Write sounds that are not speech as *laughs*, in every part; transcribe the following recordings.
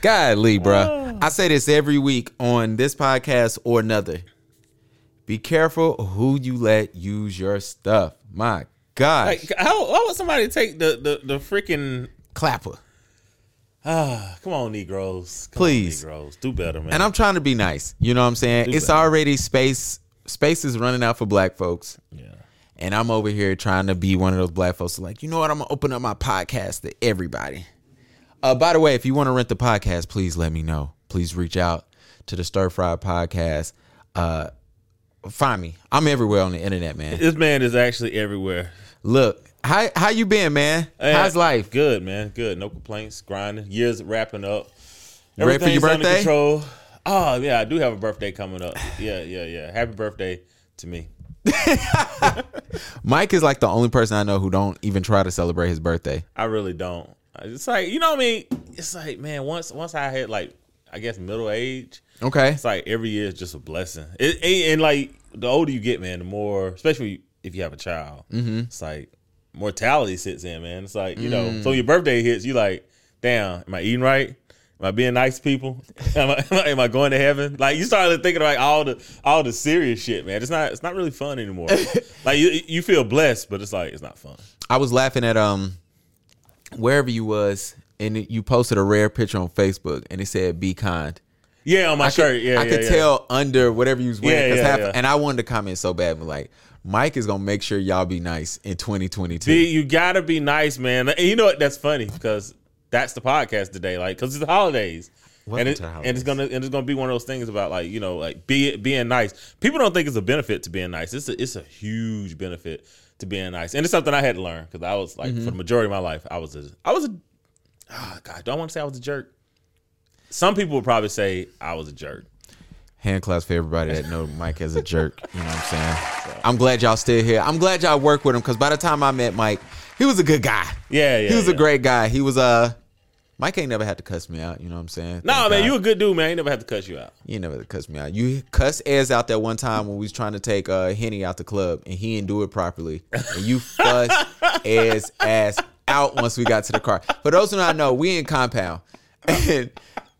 God, Lee, bro. I say this every week on this podcast or another. Be careful who you let use your stuff. My God, Like, how, how would somebody take the the, the freaking clapper. ah? Come on, Negroes. Come Please. on, Negroes, do better, man. And I'm trying to be nice. You know what I'm saying? Do it's better. already space. Space is running out for black folks. yeah. And I'm over here trying to be one of those black folks like, you know what? I'm gonna open up my podcast to everybody. Uh, by the way, if you want to rent the podcast, please let me know. Please reach out to the Stir Fry Podcast. Uh, find me. I'm everywhere on the internet, man. This man is actually everywhere. Look, how how you been, man? Hey, How's life? Good, man. Good. No complaints. Grinding. Years wrapping up. You ready for your birthday? Control. Oh yeah, I do have a birthday coming up. Yeah, yeah, yeah. Happy birthday to me. *laughs* Mike is like the only person I know who don't even try to celebrate his birthday. I really don't. It's like you know what I mean. It's like man, once once I hit like I guess middle age, Okay. it's like every year is just a blessing. It, it- and like the older you get, man, the more, especially if you have a child, Mm-hmm. it's like mortality sits in, man. It's like you know, Mm. so your birthday hits, you like, damn, am I eating right? Am I being nice to people? *laughs* Am I, am I, am I going to heaven? Like you started thinking about all the all the serious shit, man. It's not it's not really fun anymore. *laughs* like you you feel blessed, but it's like it's not fun. I was laughing at um wherever you was, and you posted a rare picture on Facebook, and it said "Be kind." Yeah, on my I shirt. could, yeah, I yeah, could yeah. tell under whatever you was wearing, Yeah, half, and I wanted to comment so bad, but like Mike is gonna make sure y'all be nice in 2022. Be, you gotta be nice, man. And you know what? That's funny because that's the podcast today. Like, because it's the holidays. And, it, to the and it's gonna and it's gonna be one of those things about like you know like be, being nice. People don't think it's a benefit to being nice. It's a, it's a huge benefit to being nice, and it's something I had to learn because I was like Mm-hmm. for the majority of my life I was a I was a oh God. don't want to say I was a jerk? Some people would probably say I was a jerk. Hand claps for everybody that know *laughs* Mike as a jerk. You know what I'm saying? I'm glad y'all still here. I'm glad y'all work with him because by the time I met Mike, he was a good guy. Yeah, yeah. he was yeah. a great guy. He was uh Mike ain't never had to cuss me out. You know what I'm saying? No, Thank man, God. you a good dude, man. You never had to cut you out. You ain't never had to cuss me out. You cuss Ez out that one time when we was trying to take uh, Henny out the club and he didn't do it properly. And you *laughs* fuss Ez ass out once we got to the car. For those who not know, we in compound. And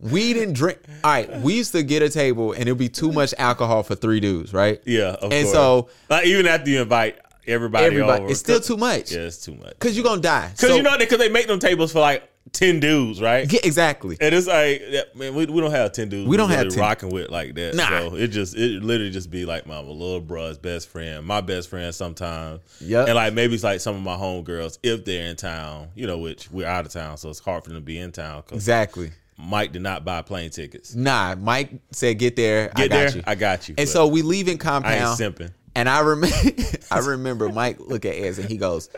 we didn't drink. All right, we used to get a table and it'd be too much alcohol for three dudes, right? Yeah, of And course. so like, even after you invite everybody, everybody, over, it's still too much. Yeah, it's too much. Cause you're gonna die. Because So- you know, because they make them tables for like ten dudes, right? Yeah, exactly. And it's like, yeah, man, we, we don't have ten dudes. We don't really have 10. rocking with like that. Nah. So it just it literally just be like my little bruh's best friend, my best friend sometimes. Yeah. And like maybe it's like some of my homegirls if they're in town, you know, which we're out of town, so it's hard for them to be in town Exactly. Mike did not buy plane tickets. Nah, Mike said get there. I Get got there, you. I got you. and so we leave in compound. I ain't simping. And I remember, *laughs* I remember Mike look at Ez and he goes,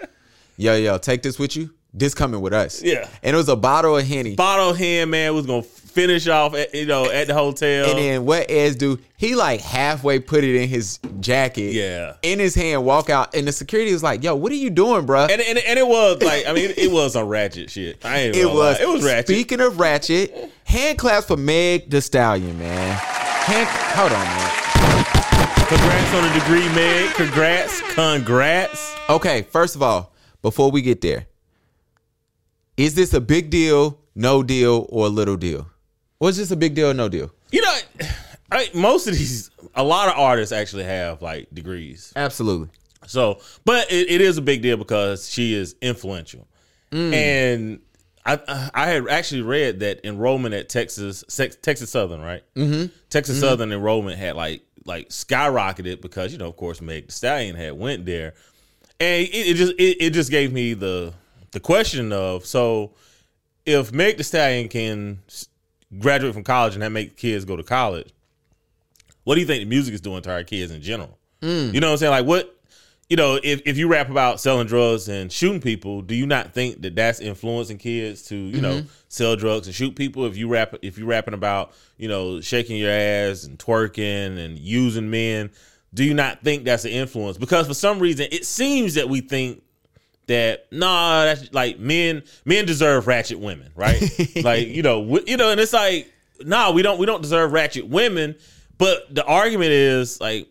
"Yo, yo, take this with you. This coming with us." Yeah. And it was a bottle of henny. Bottle hand man was gonna finish off, at, you know, at the hotel. And then what Ez do? He like halfway put it in his jacket. Yeah. In his hand, walk out, and the security was like, "Yo, what are you doing, bro? and, and and it was like I mean it was a ratchet shit. I ain't it was. lie. it was ratchet. Speaking of ratchet, hand claps for Meg Thee Stallion, man. Hand, hold on, man. Congrats on the degree, Meg. Congrats, congrats. Okay, first of all, before we get there, is this a big deal, no deal, or a little deal? Or is this a big deal or no deal? You know, *sighs* I, most of these, a lot of artists actually have like degrees. Absolutely. So, but it, it is a big deal because she is influential, and I I had actually read that enrollment at Texas Sex- Texas Southern, right? Mm-hmm. Texas Southern enrollment had like like skyrocketed because you know of course Meg Thee Stallion had went there, and it, it just it, it just gave me the the question of so if Meg Thee Stallion can graduate from college and that make kids go to college, what do you think the music is doing to our kids in general? Mm. You know what I'm saying? Like what you know, if, if you rap about selling drugs and shooting people, do you not think that that's influencing kids to you know mm-hmm. sell drugs and shoot people? If you rap, if you rapping about you know shaking your ass and twerking and using men, do you not think that's an influence? Because for some reason, it seems that we think that nah, that's like men men deserve ratchet women, right? *laughs* like you know, w- you know, and it's like nah, we don't we don't deserve ratchet women. But the argument is like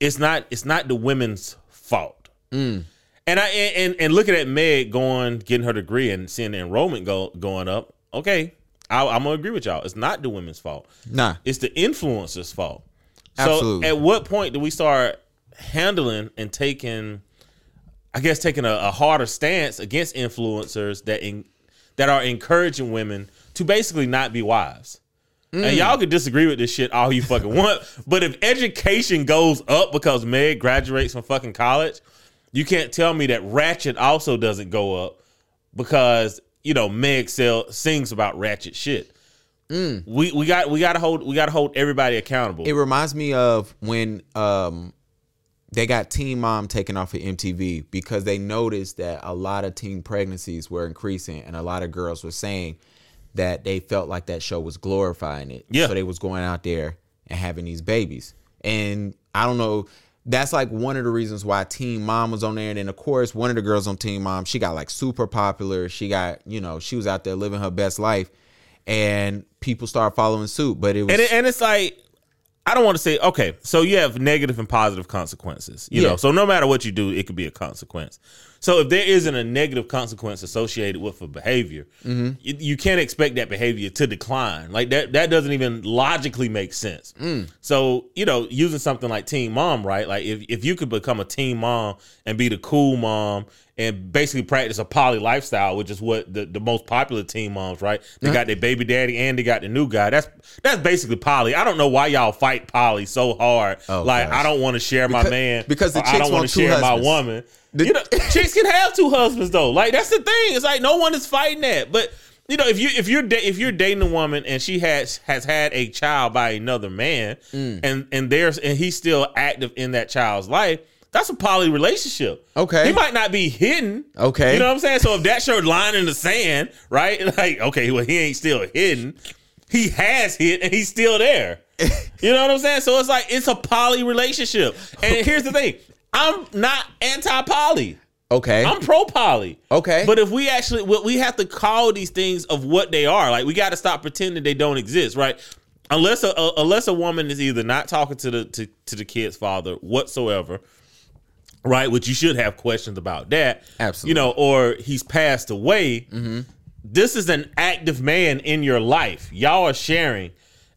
it's not it's not the women's fault. Mm. And I and and looking at Meg going getting her degree and seeing the enrollment go going up, okay, I, I'm gonna agree with y'all. It's not the women's fault. Nah. It's the influencer's fault. Absolutely. So at what point do we start handling and taking, I guess, taking a, a harder stance against influencers that in, that are encouraging women to basically not be wives? And y'all can disagree with this shit all you fucking want, *laughs* but if education goes up because Meg graduates from fucking college, you can't tell me that Ratchet also doesn't go up because you know Meg sell, sings about ratchet shit. We we got we got to hold we got to hold everybody accountable. It reminds me of when um they got Teen Mom taken off of MTV because they noticed that a lot of teen pregnancies were increasing and a lot of girls were saying that they felt like that show was glorifying it. Yeah. So they was going out there and having these babies. And I don't know, that's like one of the reasons why Teen Mom was on there. And then of course, one of the girls on Teen Mom, she got like super popular. She got, you know, she was out there living her best life. And people started following suit. But it was and it, and it's like I don't want to say okay. So you have negative and positive consequences. You Yeah. know, so no matter what you do, it could be a consequence. So if there isn't a negative consequence associated with a behavior, Mm-hmm. you, you can't expect that behavior to decline. Like that that doesn't even logically make sense. Mm. So you know, using something like Teen Mom, right? Like if if you could become a teen mom and be the cool mom. And basically practice a poly lifestyle, which is what the, the most popular teen moms, right? They got their baby daddy and they got the new guy. That's that's basically poly. I don't know why y'all fight poly so hard. Oh, like gosh. I don't want to share my Because- man because the I don't want two share my woman. The- you know, *laughs* chicks can have two husbands though. Like that's the thing. It's like no one is fighting that. But you know, if you if you're da- if you're dating a woman and she has has had a child by another man, Mm. and and there's and he's still active in that child's life. That's a poly relationship. Okay. He might not be hidden. Okay. You know what I'm saying? So if that shirt line in the sand, right? *laughs* Like, okay, well, he ain't still hidden. He has hit and he's still there. *laughs* You know what I'm saying? So it's like it's a poly relationship. And here's the thing. I'm not anti-poly. okay. I'm pro poly. Okay. But if we actually what we have to call these things of what they are. Like we got to stop pretending they don't exist, right? Unless a, a- unless a woman is either not talking to the to, to the kid's father whatsoever, right? Which you should have questions about that. Absolutely. You know, or he's passed away. This is an active man in your life. Y'all are sharing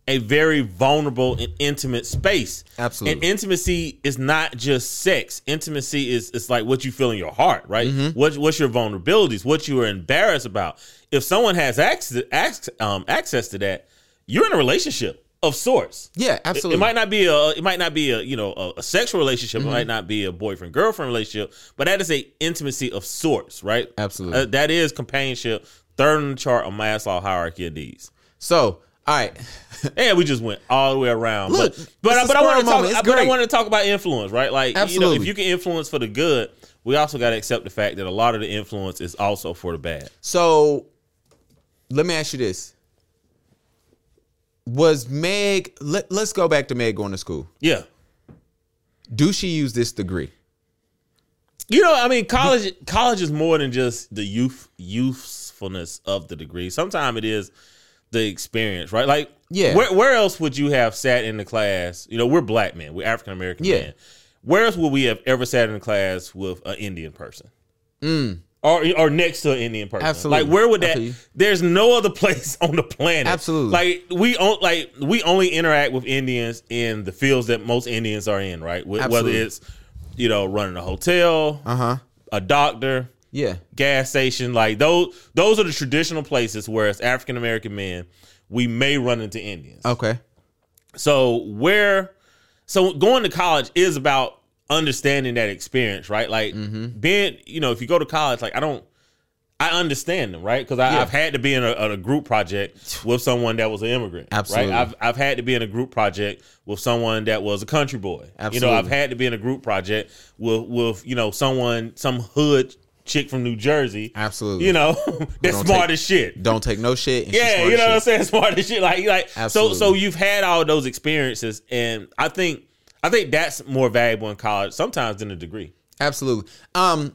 a very vulnerable and intimate space. Absolutely. And intimacy is not just sex. Intimacy is it's like what you feel in your heart, right? Mm-hmm. What what's your vulnerabilities? What you are embarrassed about. If someone has access access, um, access to that, you're in a relationship of sorts. yeah, absolutely. It, might not be a it might not be a you know a, a sexual relationship. Mm-hmm. It might not be a boyfriend girlfriend relationship, but that is a intimacy of sorts, right? Absolutely. Uh, that is companionship. Third on the chart of Maslow hierarchy of needs. so, all right. *laughs* And we just went all the way around. Look, but but, but I want to talk. It's But I great. want to talk about influence, right? Like you know, Absolutely. if you can influence for the good, we also got to accept the fact that a lot of the influence is also for the bad. So let me ask you this. Was Meg let, let's go back to Meg going to school. Yeah. Do she use this degree? You know, I mean, college college is more than just the youth youthfulness of the degree. Sometimes it is the experience, right? Like, Yeah. where where else would you have sat in the class? You know, we're black men, we're African American Yeah. men. Where else would we have ever sat in the class with an Indian person? Mm. Or, or next to an Indian person. Absolutely. Like, where would that? There's no other place *laughs* on the planet. Absolutely. Like we on, like we only interact with Indians in the fields that most Indians are in, right? Wh- Whether it's you know running a hotel, Uh-huh. a doctor, Yeah. gas station, like those those are the traditional places where as African American men we may run into Indians. Okay. So where so going to college is about understanding that experience, right? Like Mm-hmm. being, you know, if you go to college, like I don't I understand them, right? Because Yeah. I've had to be in a, a group project with someone that was an immigrant, Absolutely. Right? I've I've had to be in a group project with someone that was a country boy. You know, I've had to be in a group project with with you know someone some hood chick from New Jersey. Absolutely. You know, *laughs* that's smart take- as shit. Don't take no shit. and Yeah, you know what I'm saying? *laughs* Smart as shit. Like, like so. So you've had all those experiences, and I think, I think that's more valuable in college sometimes than a degree. Absolutely. Um,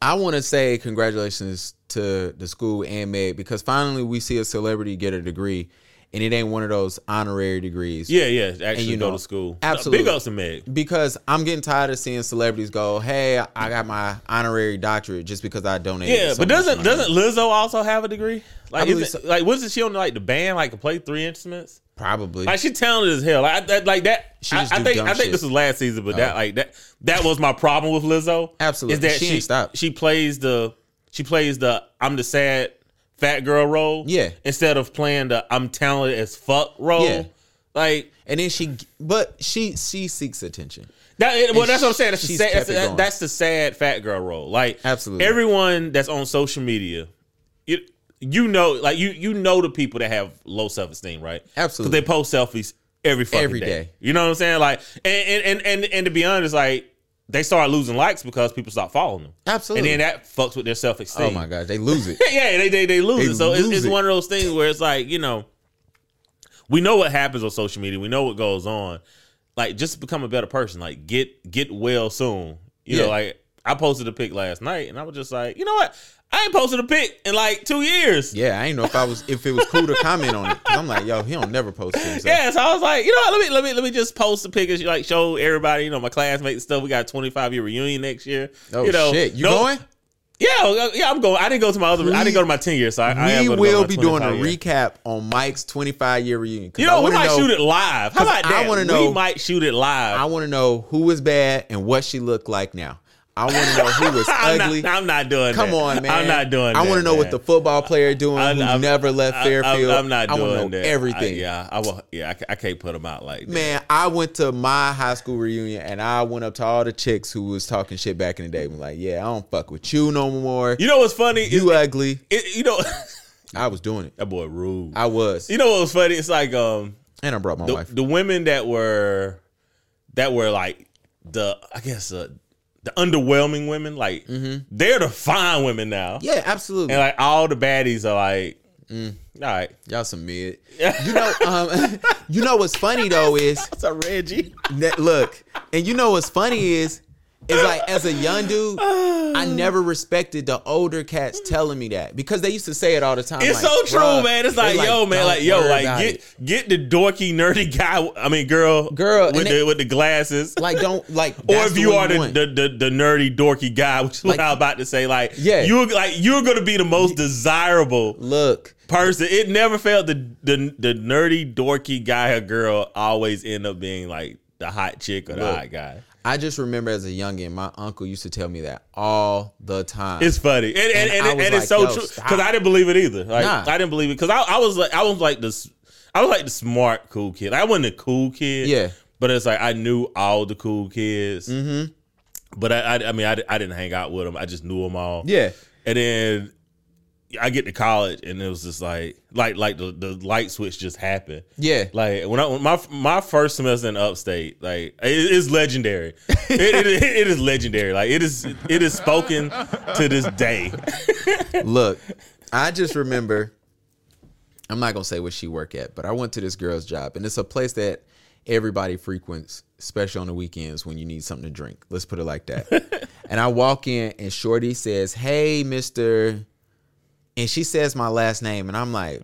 I want to say congratulations to the school and Meg because finally we see a celebrity get a degree, and it ain't one of those honorary degrees. Yeah, yeah. Actually, you go know, to school. absolutely. Big ups to Meg. Because I'm getting tired of seeing celebrities go, "Hey, I got my honorary doctorate just because I donated." Yeah, so but doesn't doesn't Lizzo also have a degree? Like, it, like wasn't she on like the band, like to play three instruments? Probably? Like she talented as hell. Like that, like that. She I, I think I think shit. this was last season, but that Oh. like that that was my problem with Lizzo. Absolutely. is that She she she plays the she plays the I'm the sad fat girl role. Yeah. instead of playing the I'm talented as fuck role. Yeah. Like and then she, but she she seeks attention. that. Well, that's what I'm saying. That's the she's sad. That's, that's the sad fat girl role. Like Absolutely. everyone that's on social media, you know, like you you know the people that have low self esteem, right? Absolutely. because they post selfies every fucking Every day. day. You know what I'm saying? Like, and and and and, and to be honest, like they start losing likes because people stop following them. Absolutely. And then that fucks with their self esteem. oh my gosh, they lose it. *laughs* yeah, they they, they lose They it. So it's, lose it's it. one of those things where it's like you know, we know what happens on social media. We know what goes on. Like, just become a better person. Like, get get well soon. You Yeah. know, like I posted a pic last night, and I was just like, you know what? I ain't posted a pic in like two years. Yeah, I didn't know if I was if it was cool to comment on it. i I'm like, yo, he don't never post himself. Yeah, so I was like, you know what? Let me let me let me just post the pictures, like show everybody, you know, my classmates and stuff. We got a 25 year reunion next year. Oh you know, shit, you no- going? Yeah, uh, yeah, I'm going. I didn't go to my other. I didn't go to my 10 year, so I, I we to will be doing a year. recap on Mike's 25 year reunion. You I know, we might know- shoot it live. How about that? I wanna know- We might shoot it live. I want to know who was bad and what she looked like now. I want to know who was *laughs* I'm ugly. Not, I'm not doing Come that. on, man. I'm not doing I want to know what the football player doing I'm- who I'm- never left Fairfield. I'm, I'm not I doing that. everything. I, yeah, I will. Yeah, I, I can't put them out like that. Man, I went to my high school reunion and I went up to all the chicks who was talking shit back in the day. Was like, yeah, I don't fuck with you no more. You know what's funny? You It- ugly. it- you know, *laughs* I was doing it. that boy rude. I was. You know what was funny? It's like um And I brought my the, wife. the women that were that were like the I guess uh, the underwhelming women. Like they're the fine women now. Mm-hmm. Yeah, absolutely. and like all the baddies are like, Mm. all right. Y'all some mid. *laughs* You know, um, *laughs* you know what's funny though is *laughs* What's up, Reggie? that look, and you know what's funny is, is like as a young dude, I never respected the older cats telling me that because they used to say it all the time. It's like, so true, man. It's they like, yo, man, like, yo, like, get it." get the dorky, nerdy guy. I mean, girl, Girl, with the they- with the glasses. like don't like. or if you are the, the, the, the nerdy, dorky guy, which is what I'm about to say, like, Yeah. you're like you're gonna be the most desirable look. person. It never felt the the the nerdy, dorky guy or girl always end up being like the hot chick or the Look. hot guy. I just remember as a youngin, my uncle used to tell me that all the time. It's funny, and and, And and, and it's like, so true because I didn't believe it either. Like Nah. I didn't believe it because I, I was like I was like this I was like the smart cool kid. I wasn't a cool kid, Yeah. but it's like I knew all the cool kids. Mm-hmm. But I, I, I mean, I, I didn't hang out with them. I just knew them all. yeah, And then I get to college, and it was just like, like, like the, the light switch just happened. yeah. Like when I when my my first semester in upstate, like it is legendary. it, it, it is legendary. Like it is it is spoken to this day. *laughs* Look, I just remember. I'm not gonna say where she work at, but I went to this girl's job, and it's a place that everybody frequents, especially on the weekends when you need something to drink. Let's put it like that. *laughs* and I walk in, and Shorty says, "Hey, Mister," and she says my last name, and I'm like,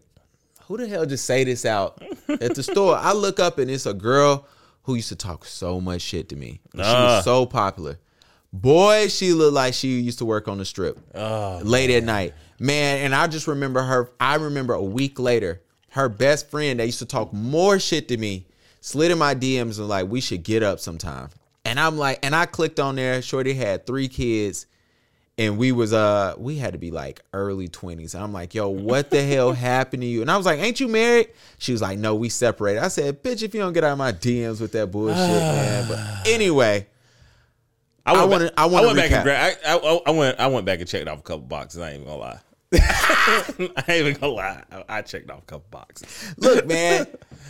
"Who the hell just say this out at the store?" I look up, and it's a girl who used to talk so much shit to me. She Ah. was so popular. Boy, she looked like she used to work on the strip late at night. Man, and I just remember her. I remember a week later, her best friend that used to talk more shit to me slid in my DMs and like, we should get up sometime. And I'm like, and I clicked on there. Shorty had three kids, and we was uh we had to be like early 20s. And I'm like, yo, what the hell happened to you? And I was like, ain't you married? She was like, no, we separated. I said, bitch, if you don't get out of my DMs with that bullshit, man. But anyway, I went wanna- back- I wanna went back and I, I, I went I went back and checked off a couple boxes. I ain't even gonna lie. *laughs* I ain't even gonna lie. I, I checked off a couple boxes. Look, man,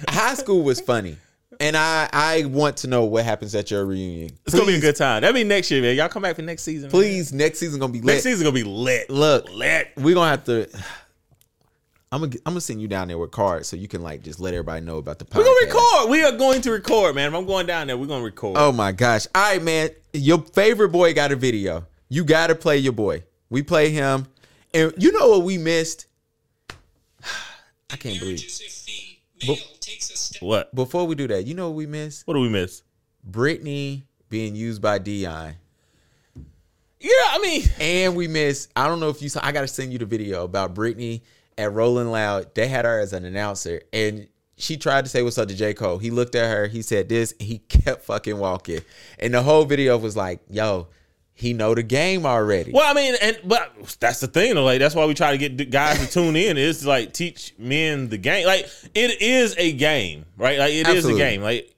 high school was funny. And I, I want to know what happens at your reunion. It's gonna be a good time. That'll be next year, man. Y'all come back for next season. man. Please, next season gonna be lit. Next season gonna be lit. Look, lit. we're gonna have to. I'm gonna I'm gonna send you down there with cards so you can like just let everybody know about the podcast. We're gonna record. We are going to record, man. If I'm going down there, we're gonna record. Oh my gosh! All right, man. Your favorite boy got a video. You gotta play your boy. We play him, and you know what we missed? *sighs* I can't believe. Male takes a step What? Before we do that, you know what we miss? What do we miss? Brittany being used by Dion. Yeah, I mean, And we miss, I don't know if you saw, I got to send you the video about Brittany at Rolling Loud. They had her as an announcer and she tried to say what's up to J. Cole. He looked at her, he said this, and he kept fucking walking. And the whole video was like, yo, he know the game already. well, I mean, and but that's the thing, though. Like that's why we try to get guys to tune in is to like teach men the game. Like it is a game, right? Like it is Absolutely. a game. Like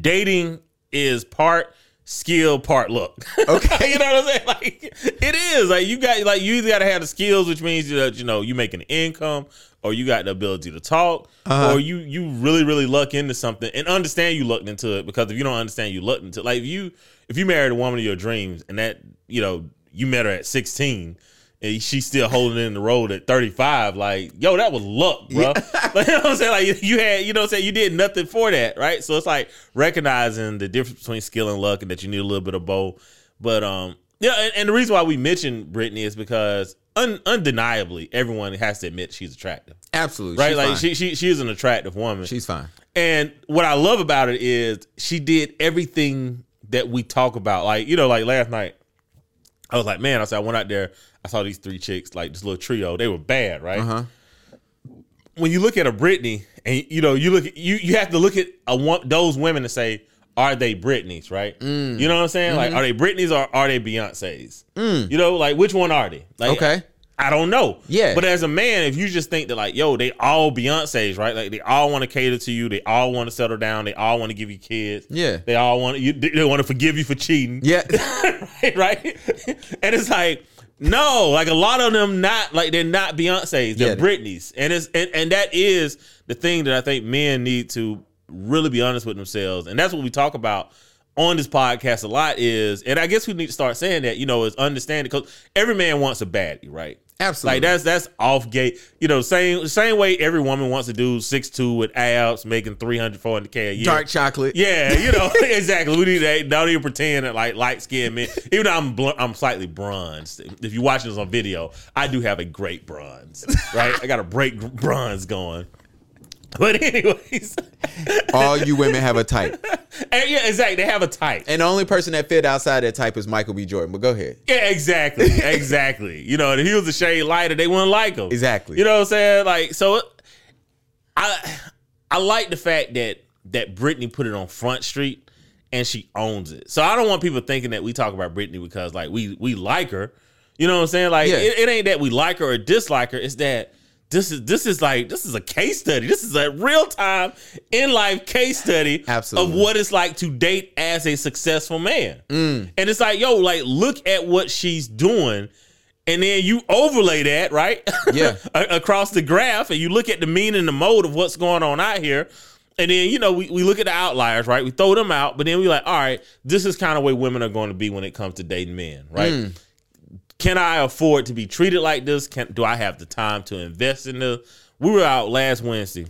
dating is part skill, part look. *laughs* Okay. you know what I'm saying? Like it is. Like you got like you either got to have the skills, which means that you know you make an income, or you got the ability to talk, Uh-huh. or you you really really luck into something and understand you lucked into it. Because if you don't understand you lucked into it, like if you if you married a woman of your dreams and that you know you met her at 16 and she's still holding in the road at 35 like yo that was luck bro *laughs* like, you know what i'm saying? Like you had you know what i'm saying? You did nothing for that right? So it's like recognizing the difference between skill and luck and that you need a little bit of both. But um yeah and, and the reason why we mentioned brittany is because un, undeniably everyone has to admit she's attractive. Absolutely. right? She's like fine. she, she she is an attractive woman. She's fine. and what I love about it is she did everything that we talk about. Like, you know, like last night, I was like, man, I said, I went out there, I saw these three chicks, like this little trio. They were bad, right? Uh-huh. When you look at a Brittany, and you know, you look at you you have to look at a one those women and say, are they Brittanys, right? Mm. You know what I'm saying? Like, Mm-hmm. are they Brittanys or are they Beyonce's? You know, like which one are they? Like, Okay. I don't know. Yeah. But as a man, if you just think that like, yo, they all Beyonce's, right? Like they all want to cater to you, they all want to settle down, they all want to give you kids. Yeah. They all want you they want to forgive you for cheating. Yeah. *laughs* right, right? And it's like, no, like a lot of them not like they're not Beyonce's, they're Yeah. Brittany's. And it's and, and that is the thing that I think men need to really be honest with themselves. And that's what we talk about on this podcast a lot is, and I guess we need to start saying that, you know, is understanding because every man wants a baddie, right? Absolutely. Like that's that's off gate. You know, same same way every woman wants to do six two with abs, making 300, 400 k a year. Dark chocolate. Yeah, *laughs* you know *laughs* exactly. We need that. Don't even pretend that like light skinned men. Even though I'm bl- I'm slightly bronzed. If you're watching this on video, I do have a great bronze. Right, I got a great bronze going. *laughs* But anyways, All you women have a type. *laughs* and yeah, exactly. They have a type. And the only person that fit outside that type is Michael B. Jordan. But go ahead. Yeah, exactly, *laughs* exactly. you know, if he was a shade lighter, they wouldn't like him. Exactly. You know what I'm saying? Like, so I I like the fact that that Brittany put it on Front Street and she owns it. So I don't want people thinking that we talk about Brittany because like we we like her. You know what I'm saying? Like Yeah. it, it ain't that we like her or dislike her. It's that this is this is like this is a case study. This is a real time in life case study Absolutely. of what it's like to date as a successful man. Mm. And it's like, yo, like look at what she's doing. And then you overlay that, right? Yeah. *laughs* Across the graph, and you look at the mean and the mode of what's going on out here. And then, you know, we, we look at the outliers, right? We throw them out, but then we like, all right, this is kind of way women are going to be when it comes to dating men, right? Mm. Can I afford to be treated like this? Can do I have the time to invest in this? We were out last Wednesday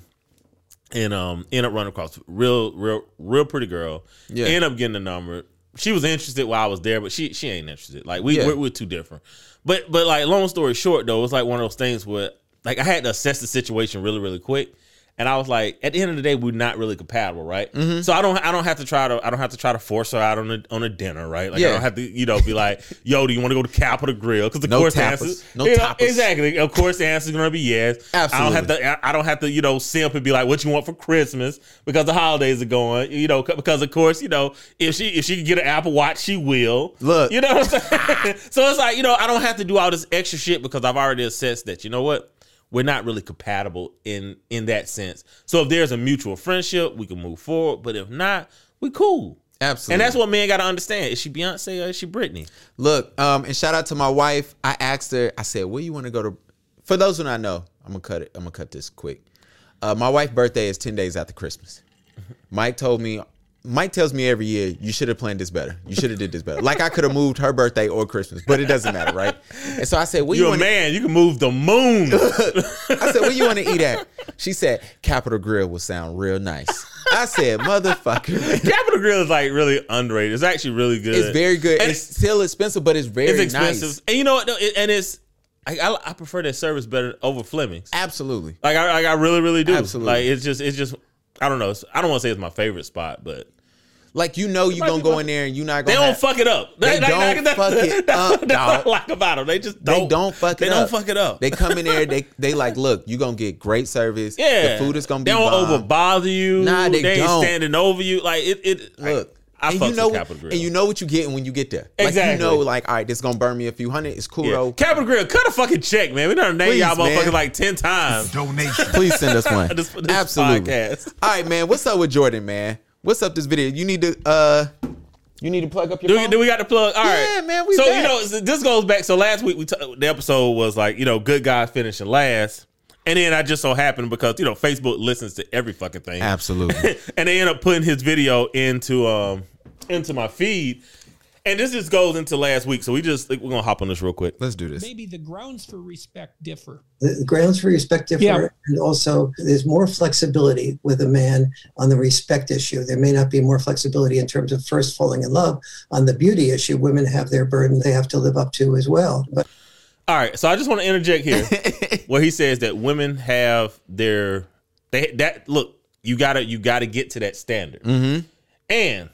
and um end up running across real, real, real pretty girl. Yeah. End up getting the number. She was interested while I was there, but she she ain't interested. Like we Yeah. we're, we're too different. But but like long story short though, it's like one of those things where like I had to assess the situation really really quick. And I was like, at the end of the day, we're not really compatible, right? Mm-hmm. So I don't, I don't have to try to, I don't have to try to force her out on a on a dinner, right? Like I don't have to, you know, be like, *laughs* yo, do you want to go to Capital Grille? Because of No course the answer, No you know, exactly. Of course the answer is gonna be yes. Absolutely. I don't have to, I don't have to, you know, simp and be like, what you want for Christmas? Because the holidays are going, you know, because of course, you know, if she if she can get an Apple Watch, she will. Look. you know what I'm saying? *laughs* so it's like, you know, I don't have to do all this extra shit because I've already assessed that. You know what? We're not really compatible in in that sense. So if there's a mutual friendship, we can move forward. But if not, we cool. Absolutely. And that's what men got to understand. Is she Beyonce or is she Brittany? Look, um, and shout out to my wife. I asked her, I said, where you want to go to? For those who not know, I'm gonna cut it. I'm gonna cut this quick. Uh, my wife's birthday is 10 days after Christmas. Mike told me, Mike tells me every year, you should have planned this better. You should have did this better. Like I could have moved her birthday or Christmas, but it doesn't matter, right? And so I said, you You're a want to man. You can move the moon. *laughs* I said, where you want to eat at? She said, Capital Grille will sound real nice. I said, motherfucker. Capital Grille is like really underrated. It's actually really good. It's very good. And it's still expensive, but it's very it's expensive. nice. And you know what? though? It- And it's I, I, I prefer that service better over Fleming's. Absolutely. Like I, like I really, really do. Absolutely. Like it's just, it's just, I don't know. I don't want to say it's my favorite spot, but Like you know you might gonna go in there and you're not gonna They don't have- fuck it up. They don't fuck it *laughs* that's, up, That's what I like about them. They just don't. They don't fuck it up. They up. don't fuck it up. They come in there, they *laughs* they like, look, you gonna get great service. yeah, The food is gonna be They don't bomb. over bother you. Nah, they ain't don't. They standing over you. Like it. It Look. I, I and you know, with Capital Grille. and you know what you getting when you get there. Like Exactly. you know, like, all right, this gonna burn me a few hundred. It's cool yeah. though. Capital Grille, cut a fucking check, man. We done named Please, y'all motherfuckers like ten times. Donation. Please send us one. *laughs* This- this Absolutely. podcast. All right, man. What's up with Jordan, man? What's up this video? You need to uh you need to plug up your Do phone. do we got the plug? All right, Yeah, man, we so back. you know this goes back. So last week we t- the episode was like you know good guys finishing last, and then I just so happened because you know Facebook listens to every fucking thing, Absolutely. *laughs* and they end up putting his video into um into my feed, and this just goes into last week. So we just we're gonna hop on this real quick. Let's do this. maybe the grounds for respect differ. the the grounds for respect differ, Yeah. and also there's more flexibility with a man on the respect issue. There may not be more flexibility in terms of first falling in love. On the beauty issue, women have their burden they have to live up to as well. But All right, so I just want to interject here *laughs* where he says that women have their they that look you gotta you gotta get to that standard, Mm-hmm. and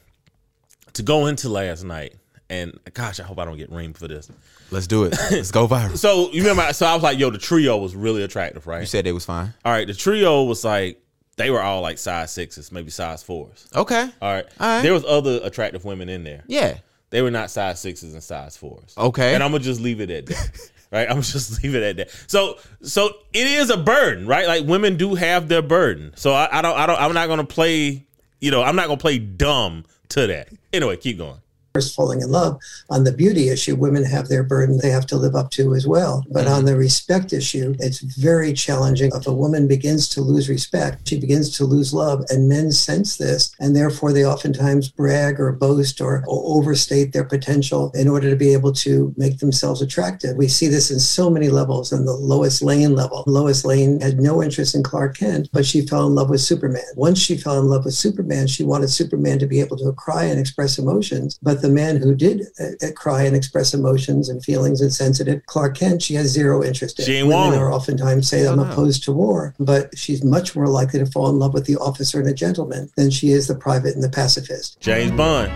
to go into last night. And gosh, I hope I don't get reamed for this. Let's do it. Let's go viral. *laughs* So you remember? So I was like, "Yo, the trio was really attractive, right?" You said they was fine. all right, the trio was like they were all like size sixes, maybe size fours. Okay. All right, All right. there was other attractive women in there. Yeah. They were not size sixes and size fours. Okay. And I'm gonna just leave it at that. *laughs* right? I'm just leave it at that. So so it is a burden, right? Like women do have their burden. So I, I don't I don't I'm not gonna play, you know, I'm not gonna play dumb to that. Anyway, keep going. First falling in love on the beauty issue, women have their burden they have to live up to as well. But on the respect issue, it's very challenging. If a woman begins to lose respect, she begins to lose love, and men sense this, and therefore they oftentimes brag or boast or, overstate their potential in order to be able to make themselves attractive. We see this in so many levels. On the Lois Lane level, Lois Lane had no interest in Clark Kent, but she fell in love with Superman. Once she fell in love with Superman, she wanted Superman to be able to cry and express emotions. But the man who did uh, cry and express emotions and feelings and sensitive, Clark Kent, she has zero interest in. She ain't Women want are oftentimes say, I'm Oh, opposed to war, but she's much more likely to fall in love with the officer and the gentleman than she is the private and the pacifist. James Bond.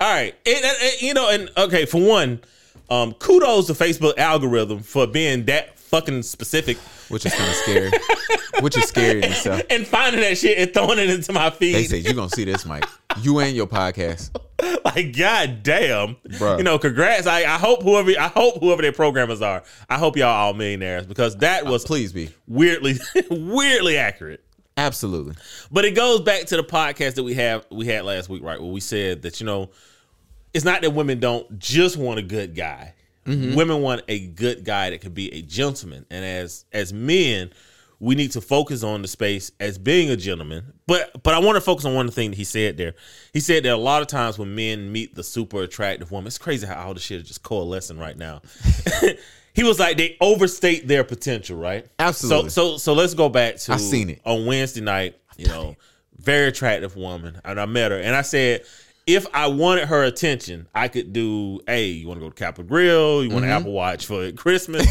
All right. And, and- and, you know, and okay, for one, um, kudos to Facebook algorithm for being that fucking specific Which is kind of scary. Which is scary itself. *laughs* and finding that shit and throwing it into my feed. They said you gonna see this, Mike. You and your podcast. *laughs* like god damn Bruh. you know congrats I, I hope whoever i hope whoever their programmers are i hope y'all all millionaires because that uh, was Please be. weirdly *laughs* weirdly accurate Absolutely. but it goes back to the podcast that we have we had last week right where we said that you know it's not that women don't just want a good guy Mm-hmm. women want a good guy that could be a gentleman. And as as men we need to focus on the space as being a gentleman. But but i want to focus on one thing that he said there. He said that a lot of times when men meet the super attractive woman it's crazy how all this shit is just coalescing right now. *laughs* He was like they overstate their potential right? Absolutely. so so so let's go back to I've seen it. on Wednesday night, you know, very attractive woman, and I met her, and I said, if I wanted her attention, I could do, hey, you want to go to Capital Grille, you want Mm-hmm. an Apple Watch for Christmas,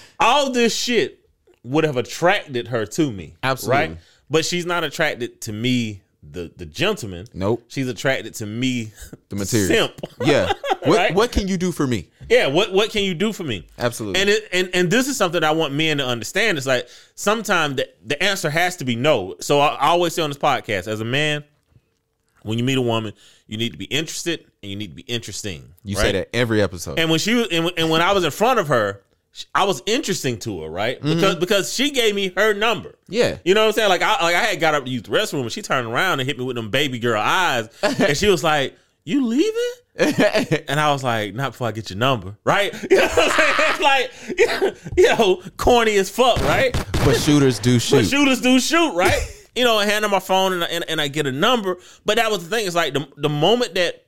*laughs* all this shit would have attracted her to me, Absolutely. right? But she's not attracted to me, the the gentleman. Nope. She's attracted to me, The material. simp. Yeah. *laughs* What Right? what can you do for me? Yeah, what what can you do for me? Absolutely. And it, and and this is something I want men to understand. It's like sometimes the, the answer has to be no. So I, I always say on this podcast, as a man, when you meet a woman, you need to be interested and you need to be interesting. you right? say that every episode. And when she was, and, when- and when I was in front of her, I was interesting to her, right? Because because she gave me her number. Mm-hmm. Yeah. You know what I'm saying? Like I like I had got up to use the restroom and she turned around and hit me with them baby girl eyes, and she was like, "You leaving?" *laughs* And I was like, not before I get your number, right? *laughs* You know what I'm saying? It's like, *laughs* you know, corny as fuck, right? but shooters do shoot. But shoot. shooters do shoot, right? You know, I hand her my phone and I, and, and I get a number. But that was the thing. It's like the, the moment that,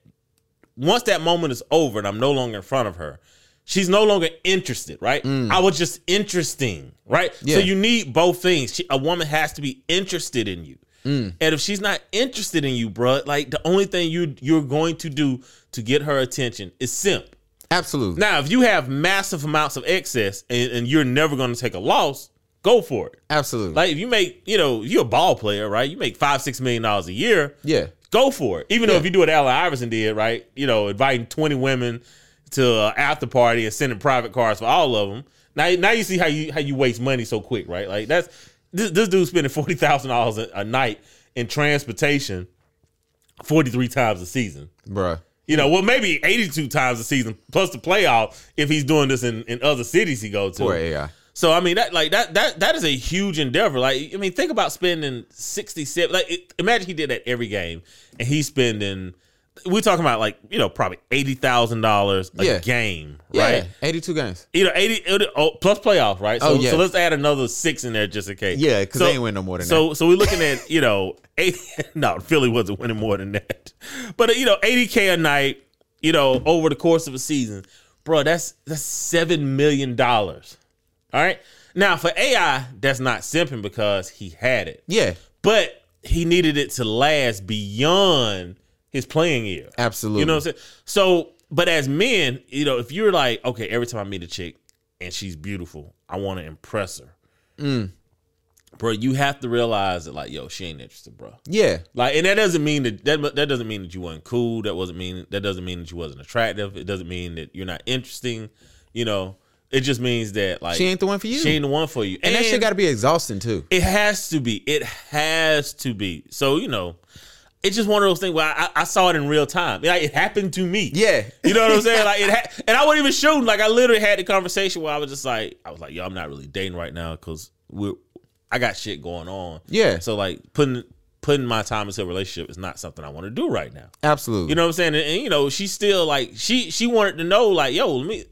once that moment is over and I'm no longer in front of her, she's no longer interested, right? I was just interesting, right? Mm. Yeah. So you need both things. She, a woman has to be interested in you. Mm. And if she's not interested in you, bruh, like the only thing you you're going to do to get her attention is simp. Absolutely. Now, if you have massive amounts of excess and, and you're never going to take a loss, go for it. Absolutely. Like if you make, you know, if you're a ball player, right? You make five, six million dollars a year. yeah. Go for it. Even though if you do what Allen Iverson did, right? You know, inviting 20 women to an after party and sending private cars for all of them. Now, now you see how you how you waste money so quick, right? Like that's this, this dude spending forty thousand dollars a night in transportation, forty three times a season. Bruh. You know, well, maybe 82 times a season plus the playoff if he's doing this in, in other cities he go to. Poor AI. So I mean that like that that that is a huge endeavor. Like I mean, think about spending 67 like it, imagine he did that every game and he's spending we're talking about like, you know, probably eighty thousand dollars a Yeah. game, Yeah. right? 82 games. You know, eighty oh, plus playoff, right? So, Oh, yeah. so let's add another six in there just in case. Yeah, because So- they ain't win no more than that. so so we're looking at you know *laughs* eight. No, Philly wasn't winning more than that, but uh, you know eighty k a night. You know over the course of a season, bro. That's that's seven million dollars. All right. Now for AI, that's not simping because he had it. Yeah. but he needed it to last beyond his playing year. Absolutely. You know what I'm saying? So, but as men, you know, if you're like, okay, every time I meet a chick and she's beautiful, I want to impress her. Mm. Bro, you have to realize that, like, yo, she ain't interested, bro. Yeah. Like, and that doesn't mean that, that that doesn't mean that you weren't cool. That wasn't mean that doesn't mean that you wasn't attractive. It doesn't mean that you're not interesting. You know, it just means that like She ain't the one for you. She ain't the one for you. and that shit got to be exhausting too. It has to be. It has to be. So you know, it's just one of those things where I, I saw it in real time. Like it happened to me. Yeah. You know what I'm saying? Like it, *laughs* ha- and I wasn't even shooting. Like I literally had the conversation where I was just like, I was like, yo, I'm not really dating right now because we're, I got shit going on. Yeah. So like putting putting my time into a relationship is not something I want to do right now. Absolutely. You know what I'm saying? And, and, you know, she still like she she wanted to know like, yo, let me.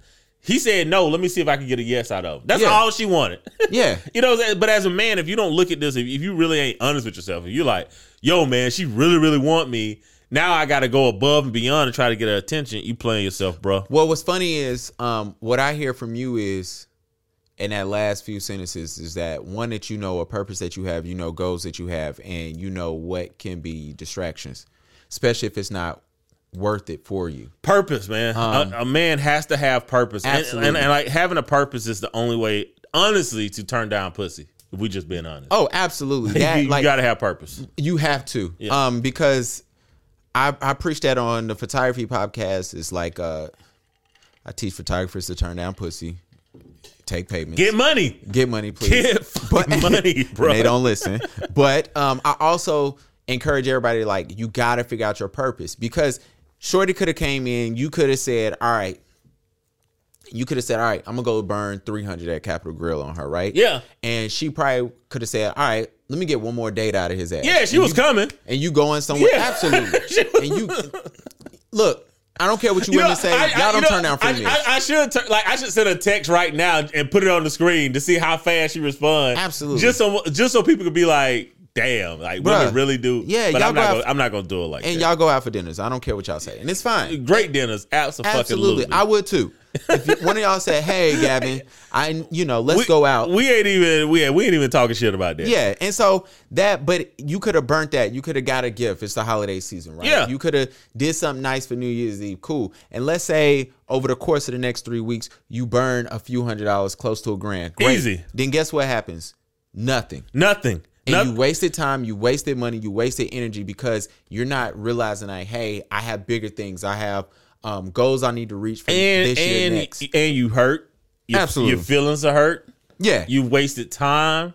He said no. Let me see if I can get a yes out of him. That's Yeah. all she wanted. *laughs* yeah. You know, what I'm saying? but as a man, if you don't look at this, if, if you really ain't honest with yourself, if you're like, yo, man, she really, really want me. Now I got to go above and beyond and try to get her attention. You playing yourself, bro. Well, what's funny is um, what I hear from you is in that last few sentences is that one that you know a purpose that you have, you know goals that you have, and you know what can be distractions, especially if it's not worth it for you. Purpose, man. a, a man has to have purpose. And- Um, Absolutely. And, and, like having a purpose is the only way, honestly, to turn down pussy. If we just being honest. Oh, absolutely. That, *laughs* you, like, got to have purpose. You have to. Yeah. Um, because I I preach that on the photography podcast. It's like uh I teach photographers to turn down pussy, take payments. Get money. Get money, please. Get *laughs* fucking money, *laughs* bro. They don't listen. But um I also encourage everybody like you gotta figure out your purpose because Shorty could have came in, you could have said, All right, you could have said, All right, I'm gonna go burn 300 at Capital Grille on her, right? Yeah. And she probably could have said, All right, let me get one more date out of his ass. Yeah, she And was you- coming. and you going somewhere. Yeah. Absolutely. *laughs* And you look, I don't care what you, You women know, say. I- y'all don't know, turn down free I, meals. I, I should turn, like I should send a text right now and put it on the screen to see how fast she responds. Absolutely. Just so just so people could be like, damn, like Bruh. women really do. Yeah, but I'm not. Gonna, I'm not gonna do it like and that. y'all go out for dinners. I don't care what y'all say. And it's fine. Great dinners, absolutely. Absolutely. I would too. If one of y'all said, "Hey, Gavin, I you know, let's we, go out." We ain't even we ain't, we ain't even talking shit about that. yeah, and so that, but you could have burnt that. You could have got a gift. It's the holiday season, right? Yeah. You could have did something nice for New Year's Eve. Cool. And let's say over the course of the next three weeks, you burn a few hundred dollars, close to a grand. Great. Easy. Then guess what happens? Nothing. nothing. And Nothing. you wasted time, you wasted money, you wasted energy because you're not realizing like, hey, I have bigger things. I have um, goals I need to reach for and this year and next. and you hurt. Your, Absolutely. your feelings are hurt. Yeah. You wasted time,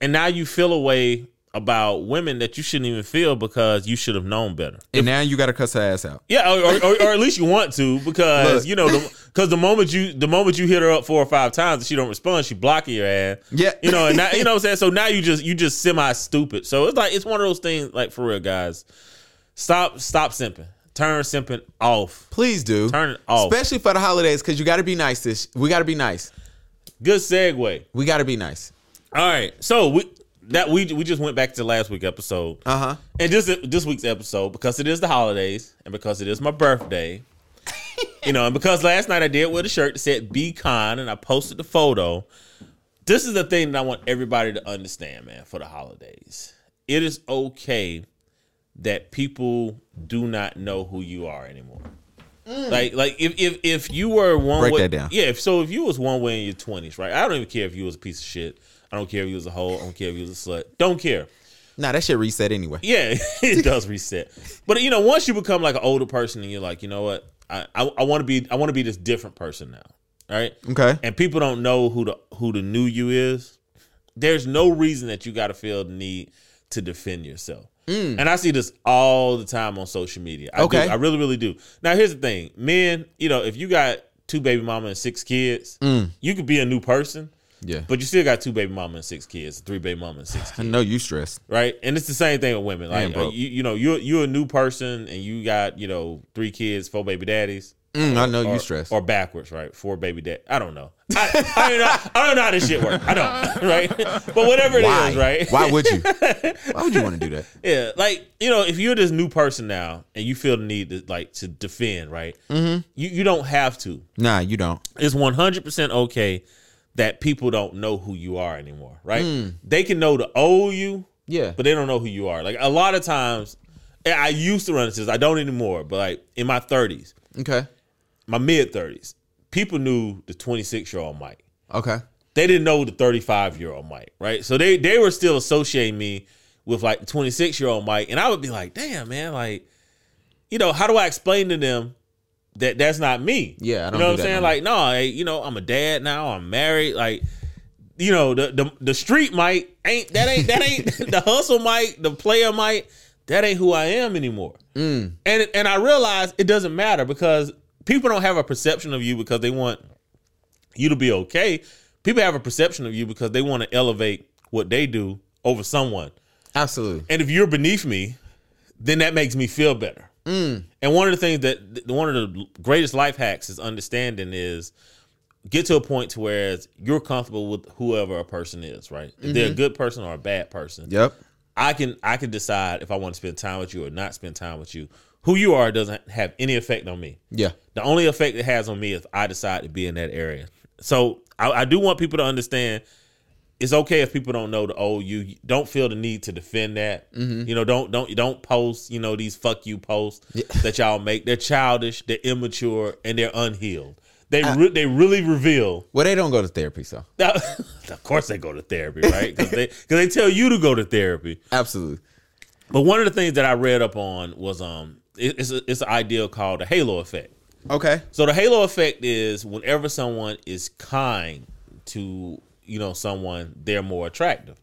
and now you feel a way about women that you shouldn't even feel because you should have known better. and now you gotta cuss her ass out. Yeah, or, or, or, or at least you want to *laughs* because Look. you know because the, moment you the moment you hit her up four or five times and she don't respond, she blocking your ass. Yeah. you know, and now, you know what I'm saying. So now you just you just semi stupid. So it's like it's one of those things. Like for real, guys, stop stop simping. Turn simping off. Please do. Turn it off. Especially for the holidays, because you gotta be nice. This we gotta be nice. Good segue. We gotta be nice. All right, so we that we we just went back to last week episode. Uh huh. And this this week's episode, because it is the holidays and because it is my birthday, *laughs* you know, and because last night I did wear a shirt that said "Be kind" and I posted the photo. This is the thing that I want everybody to understand, man. For the holidays, it is okay that people do not know who you are anymore. Like like if if if you were one Break way, that down. yeah. If, so if you was one way in your twenties, right? I don't even care if you was a piece of shit. I don't care if you was a hoe. I don't care if you was a slut. Don't care. Nah, that shit reset anyway. *laughs* Yeah, it does reset. But you know, once you become like an older person and you're like, you know what, I I, I want to be I want to be this different person now, right? Okay. And people don't know who the who the new you is. There's no reason that you got to feel the need to defend yourself. Mm. And I see this all the time on social media. I Okay. do. I really, really do. Now, here's the thing, men. You know, if you got two baby mama and six kids, mm. you could be a new person, Yeah. but you still got two baby mama and six kids, three baby mama and six kids. I know you stressed. right? And it's the same thing with women. Like uh, you, you know, you're you're a new person and you got you know three kids, four baby daddies. Mm, I know or, you stressed. or backwards, right? Four baby dad. I don't know. I, I, don't know. I don't know how this shit works. I don't, *laughs* right? But whatever it is, Why? right? Why would you? *laughs* Why would you want to do that? Yeah, like you know, if you're this new person now and you feel the need to like to defend, right? Mm-hmm. You you don't have to. Nah, you don't. It's 100 percent okay that people don't know who you are anymore, right? Hmm. They can know the old you, Yeah. but they don't know who you are. Like a lot of times, I used to run into this. I don't anymore. But like in my 30s, Okay. my mid 30s, people knew the 26 year old Mike. Okay. They didn't know the 35 year old Mike, right? So they they were still associating me with like the 26 year old Mike, and I would be like, damn man, like, you know, how do I explain to them that that's not me? Yeah, I don't you know what I'm saying? Like, no, hey, you know, I'm a dad now. I'm married. Like, you know, the the, the street might ain't that ain't that ain't *laughs* the hustle might the player might That ain't who I am anymore. Mm. And and I realize it doesn't matter because people don't have a perception of you because they want you to be okay. People have a perception of you because they want to elevate what they do over someone. Absolutely. And if you're beneath me, then that makes me feel better. Mm. And one of the things that one of the greatest life hacks is understanding is get to a point to where you're comfortable with whoever a person is, right? If they're a mm-hmm. good person or a bad person. Yep. I can I can decide if I want to spend time with you or not spend time with you. Who you are doesn't have any effect on me. Yeah. The only effect it has on me is I decide to be in that area. So I, I do want people to understand it's okay if people don't know the old you. Don't feel the need to defend that. Mm-hmm. You know, don't don't don't post. You know these fuck you posts *laughs* that y'all make. They're childish. They're immature and they're unhealed. They re- they really reveal. Well, they don't go to therapy, so *laughs* of course, they go to therapy, right? Because they because they tell you to go to therapy. absolutely. But one of the things that I read up on was um, it- it's a, it's an idea called the halo effect. Okay. So the halo effect is whenever someone is kind to you know someone, they're more attractive.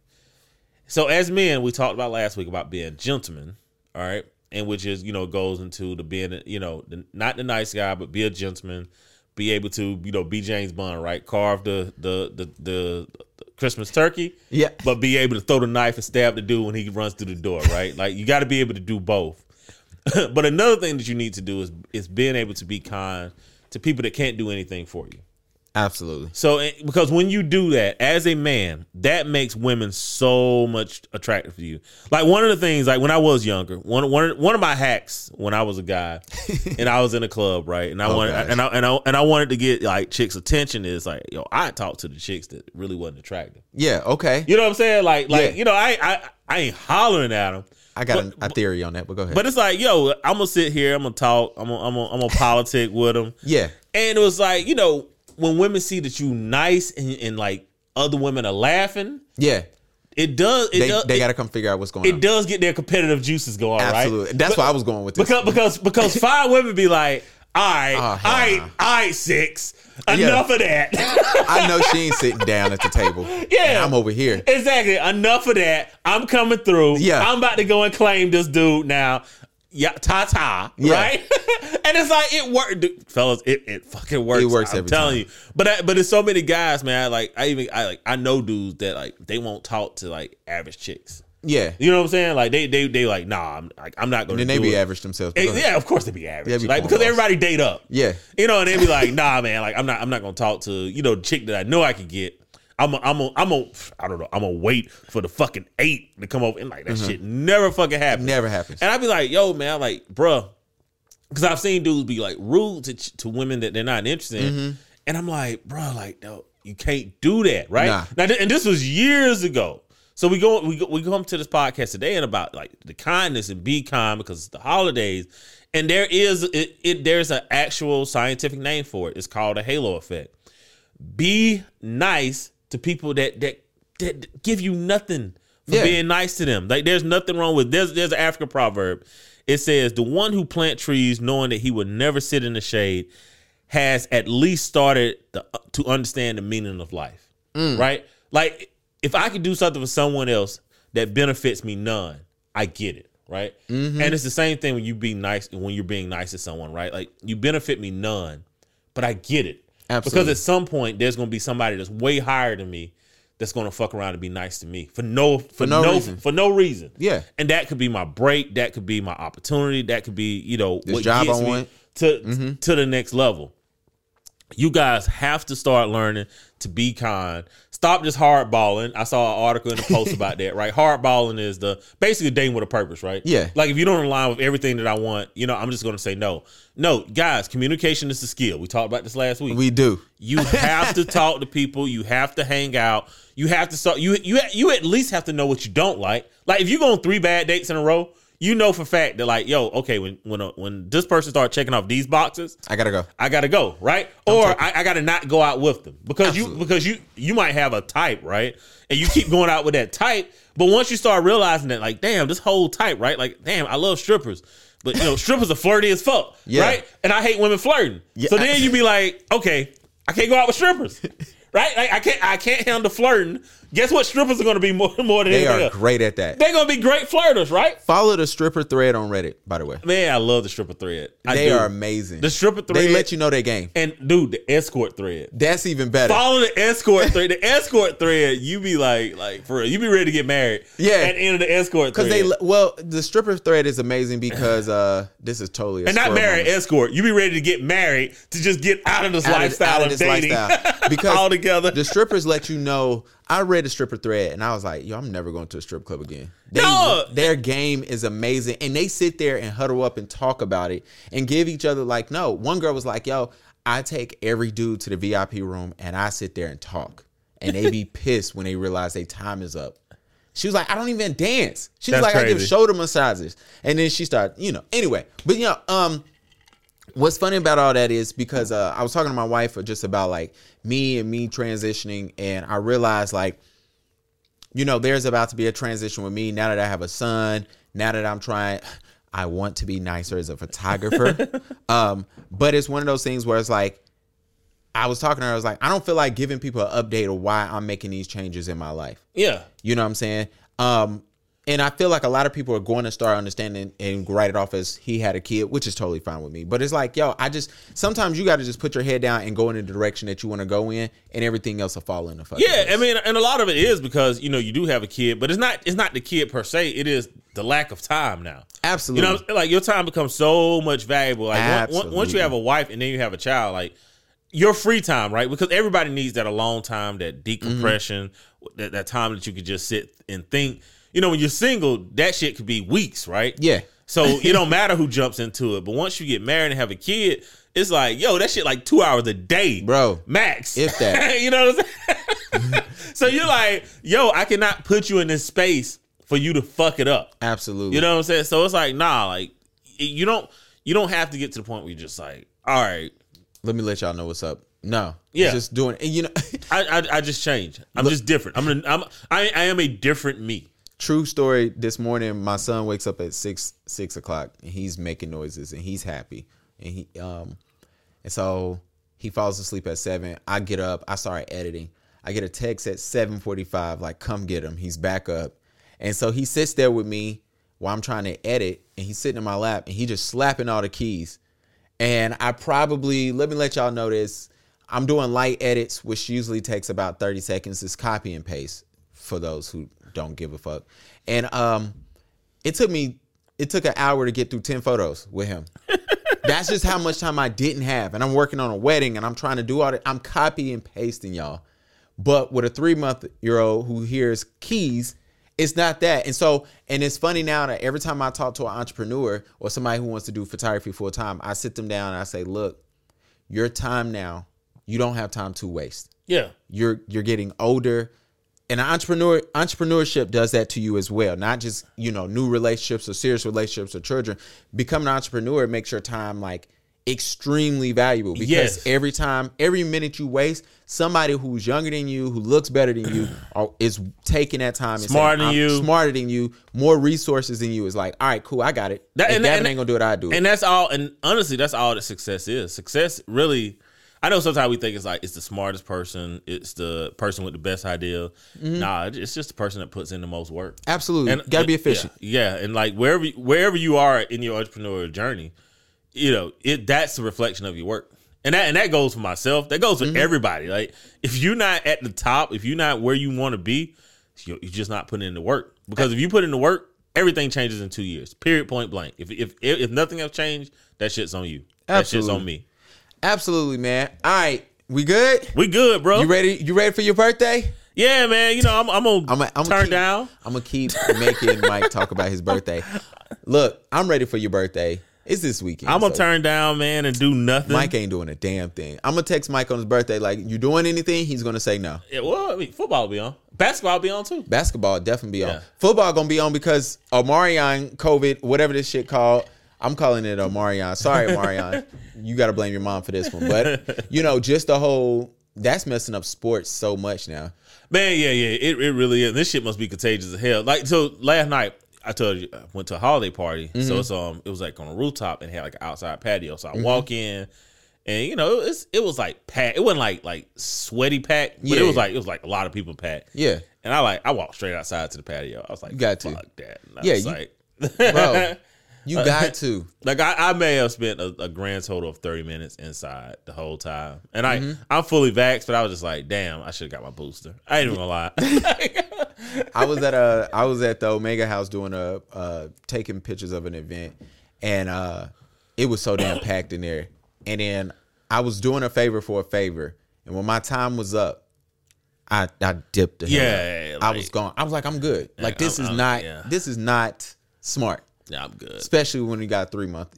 So as men, we talked about last week about being gentlemen, all right, and which is you know goes into the being you know the, not the nice guy, but be a gentleman, be able to you know be James Bond, right? Carve the the the, the Christmas turkey, Yeah. but be able to throw the knife and stab the dude when he runs through the door, right? like you got to be able to do both. *laughs* but another thing that you need to do is is being able to be kind to people that can't do anything for you. Absolutely. So because when you do that as a man, that makes women so much attractive to you. Like one of the things, like when I was younger, one one one of my hacks when I was a guy *laughs* and I was in a club, right, and I Oh, wanted gosh. and I, and I and I wanted to get like chicks' attention is like, yo, I talked to the chicks that really wasn't attractive. Yeah. Okay. You know what I'm saying? Like like Yeah. you know, I I I ain't hollering at them. I got But- a, a theory on that, but go ahead. But it's like, yo, I'm gonna sit here, I'm gonna talk, I'm gonna, I'm gonna, I'm gonna *laughs* politic with them. yeah. And it was like, you know, when women see that you nice and, and like other women are laughing, Yeah. it does. It They, does. they got to come figure out what's going it on. It does get their competitive juices going, Absolutely. right? That's But- why I was going with this. because because because *laughs* five women be like, all right, Oh, all right, no. all right, six, enough of that. *laughs* I know she ain't sitting down at the table. Yeah. And I'm over here. exactly, enough of that. I'm coming through. Yeah. I'm about to go and claim this dude now. Yeah, ta ta, Yeah. right? *laughs* and it's like it worked, dude, fellas. It, it fucking works. It works I'm telling time. you. But I, but there's so many guys, man. I like I even I like I know dudes that like they won't talk to like average chicks. Yeah. You know what I'm saying? Like they they they like nah. I'm like I'm not going then to they do be it. average themselves. Eh. Yeah, of course they be average. Yeah, be like because everybody date up. Yeah. You know, and they be like, *laughs* nah, man, like I'm not I'm not gonna talk to, you know, chick that I know I could get. I'm a, I'm a, I'm a, I don't know. I'm gonna wait for the fucking eight to come over and like that shit mm-hmm. never fucking happens. Never happens. And I'd be like, yo, man, like, bruh, because I've seen dudes be like rude to to women that they're not interested in, mm-hmm. and I'm like, bruh, like, no, you can't do that, right? Nah. Now, th- and this was years ago. So we go, we go, we come to this podcast today and about like the kindness and be kind because it's the holidays. And there is it, it there's an actual scientific name for it. It's called a halo effect. Be nice to people that that that give you nothing for Yeah. being nice to them. Like there's nothing wrong with there's there's an African proverb. It says the one who plant trees knowing that he would never sit in the shade has at least started the, to understand the meaning of life. Mm. Right? Like if I could do something for someone else that benefits me none, I get it. Right? Mm-hmm. And it's the same thing when you be nice when you're being nice to someone, right? Like you benefit me none, but I get it. Absolutely. Because at some point there's gonna be somebody that's way higher than me that's gonna fuck around and be nice to me for no for, no no, reason. for no reason. Yeah. And that could be my break, that could be my opportunity, that could be, you know, This what job gets I me want. to mm-hmm. to the next level. You guys have to start learning to be kind. Stop just hardballing. I saw an article in the post about that, right? Hardballing is the basically dating with a purpose, right? Yeah. Like if you don't align with everything that I want, you know, I'm just gonna say no. No, guys, communication is the skill. We talked about this last week. We do. You have to talk to people. You have to hang out. You have to start. You you you at least have to know what you don't like. Like if you go on three bad dates in a row, you know for fact that like, yo, okay, when when uh, when this person starts checking off these boxes, I gotta go. I gotta go, right? Or I, I gotta not go out with them because Absolutely. you because you you might have a type, right? And you keep going out with that type, but once you start realizing that, like, damn, this whole type, right? Like, damn, I love strippers, but you know, strippers are flirty as fuck, Yeah. right? And I hate women flirting. Yeah. So then you be like, okay, I can't go out with strippers, *laughs* right? Like, I can't I can't handle flirting. Guess what? Strippers are gonna be more *laughs* more than they are else. great at that. They're gonna be great flirters, right? Follow the stripper thread on Reddit, by the way. Man, I love the stripper thread. I They do. are amazing. The stripper thread. They let you know their game. and dude, the escort thread. That's even better. Follow the escort thread. The escort thread, you be like, like for real, you be ready to get married. Yeah. At the end of the escort Because they well, the stripper thread is amazing because uh this is totally a and not married, moment. escort. You be ready to get married to just get out of this Out of- lifestyle out of, this dating lifestyle. *laughs* because altogether. The strippers let you know. I read the stripper thread and I was like, yo, I'm never going to a strip club again. They, No. Their game is amazing. And they sit there and huddle up and talk about it and give each other like, no. One girl was like, yo, I take every dude to the VIP room and I sit there and talk. And they be *laughs* pissed when they realize their time is up. She was like, I don't even dance. She was That's like, I give shoulder massages. And then she started, you know, anyway. But you know, um, what's funny about all that is because uh, I was talking to my wife just about like me and me transitioning, and I realized like, you know, there's about to be a transition with me now that I have a son. Now that I'm trying, I want to be nicer as a photographer. *laughs* um, but it's one of those things where it's like, I was talking to her. I was like, I don't feel like giving people an update of why I'm making these changes in my life. yeah. You know what I'm saying? Um, and I feel like a lot of people are going to start understanding and write it off as he had a kid, which is totally fine with me. But it's like, yo, I just sometimes you got to just put your head down and go in the direction that you want to go in, and everything else will fall into fucking. Yeah, place. I mean, and a lot of it is because you know you do have a kid, but it's not it's not the kid per se. It is the lack of time now. absolutely. You know, like your time becomes so much valuable. Like on- on- once you have a wife and then you have a child, like your free time, right? Because everybody needs that alone time, that decompression, mm-hmm. that, that time that you could just sit and think. You know, when you're single, that shit could be weeks, right? Yeah. So it don't matter who jumps into it. But once you get married and have a kid, it's like, yo, that shit like two hours a day, Bro, max. if that. *laughs* you know what I'm saying? *laughs* so you're like, yo, I cannot put you in this space for you to fuck it up. absolutely. You know what I'm saying? So it's like, nah, like you don't you don't have to get to the point where you're just like, all right, Let me let y'all know what's up. No, Yeah. just doing. And you know, *laughs* I I, I just change. I'm just different. I'm an, I'm I, I am a different me. True story. This morning, my son wakes up at six six o'clock, and he's making noises, and he's happy, and he um, and so he falls asleep at seven. I get up, I start editing. I get a text at seven forty five, like come get him. He's back up, and so he sits there with me while I'm trying to edit, and he's sitting in my lap, and he's just slapping all the keys. And I probably let me let y'all know this. I'm doing light edits, which usually takes about 30 seconds. It's copy and paste for those who don't give a fuck. And um it took me it took an hour to get through 10 photos with him. *laughs* That's just how much time I didn't have. And I'm working on a wedding and I'm trying to do all that. I'm copy and pasting y'all. But with a three month year old who hears keys, it's not that. And so, and it's funny now that every time I talk to an entrepreneur or somebody who wants to do photography full time, I sit them down and I say, look, your time now, you don't have time to waste. Yeah. You're you're getting older. And entrepreneur entrepreneurship does that to you as well. Not just you know new relationships or serious relationships or children. Becoming an entrepreneur makes your time like extremely valuable because Yes. every time, every minute you waste, somebody who's younger than you, who looks better than you, *clears throat* are, is taking that time. And Smarter saying, than "I'm you." smarter than you, more resources than you. Is like, all right, cool, I got it. That- and- Gavin and- ain't gonna do it, I do it. And that's all. And honestly, that's all that success is. Success really. I know sometimes we think it's like it's the smartest person, it's the person with the best idea. Mm-hmm. Nah, it's just the person that puts in the most work. Absolutely, And gotta be efficient. Yeah, and like wherever wherever you are in your entrepreneurial journey, you know it. That's the reflection of your work, and that and that goes for myself. That goes for Mm-hmm. everybody. Like if you're not at the top, if you're not where you want to be, you're, you're just not putting in the work. Because if you put in the work, everything changes in two years. Period. Point blank. If if if, if nothing else changed, that shit's on you. That shit's on me. Absolutely, man. All right, we good? We good, bro. You ready? You ready for your birthday? Yeah, man. You know I'm I'm gonna I'm, I'm turn keep, down. I'm gonna keep making Mike talk about his birthday. Look, I'm ready for your birthday. It's this weekend. I'm gonna so turn down, man, and do nothing. Mike ain't doing a damn thing. I'm gonna text Mike on his birthday like, "You doing anything?" He's gonna say no. Yeah, well, I mean, football will be on. Basketball will be on too. Basketball definitely be on. Yeah. Football gonna be on because Omarion COVID, whatever this shit called. I'm calling it Omarion. Sorry, *laughs* Omarion. you got to blame your mom for this one. But you know, just the whole that's messing up sports so much now. Man, yeah, yeah, it, it really is. This shit must be contagious as hell. Like, so last night I told you I went to a holiday party. Mm-hmm. So it's um, it was like on a rooftop and had like an outside patio. So I walk in, and you know, it was it was like packed. It wasn't like like sweaty packed, but Yeah. it was like it was like a lot of people packed. Yeah, And I like I walked straight outside to the patio. I was like, You got to. fuck that. Yeah, was you- like, *laughs* bro, you got *laughs* to. Like I, I may have spent a, a grand total of thirty minutes inside the whole time, and I Mm-hmm. I'm fully vaxxed, but I was just like, damn, I should have got my booster. I ain't even gonna lie. *laughs* I was at a I was at the Omega House doing a uh taking pictures of an event and uh it was so damn packed in there. And then I was doing a favor for a favor. And when my time was up, I I dipped the hell Yeah, out. I was gone. I was like, I'm good. Like this I'm- is I'm- not yeah. this is not smart. Yeah, I'm good. Especially when you got three month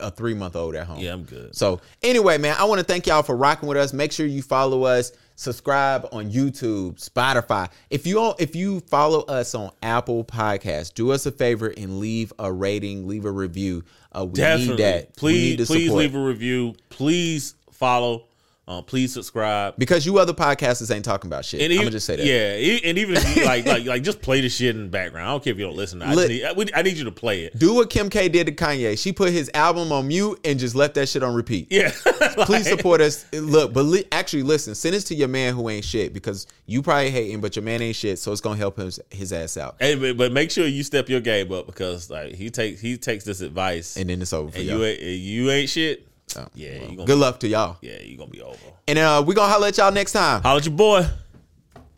a three month old at home. Yeah, I'm good. So anyway, man, I want to thank y'all for rocking with us. Make sure you follow us, subscribe on YouTube, Spotify. If you don't, if you follow us on Apple Podcasts, do us a favor and leave a rating, leave a review. Uh, we Definitely. need that. Please, need please support. leave a review. Please follow. Uh, please subscribe. because you other podcasters ain't talking about shit. And I'm gonna just say that. Yeah, and even if you *laughs* like, like, like, just play the shit in the background. I don't care if you don't listen. I, just need, I, I need you to play it. Do what Kim K did to Kanye. She put his album on mute and just left that shit on repeat. Yeah, *laughs* Please support us. Look, but li- actually, listen. Send this to your man who ain't shit because you probably hating, but your man ain't shit, so it's gonna help his his ass out. Hey, but, but make sure you step your game up because like he takes he takes this advice, And then it's over and y'all. you ain't you ain't shit. Oh, yeah, well, you gonna good luck to y'all. yeah you're gonna be over. And uh, we gonna holler at y'all next time. Holla at your boy.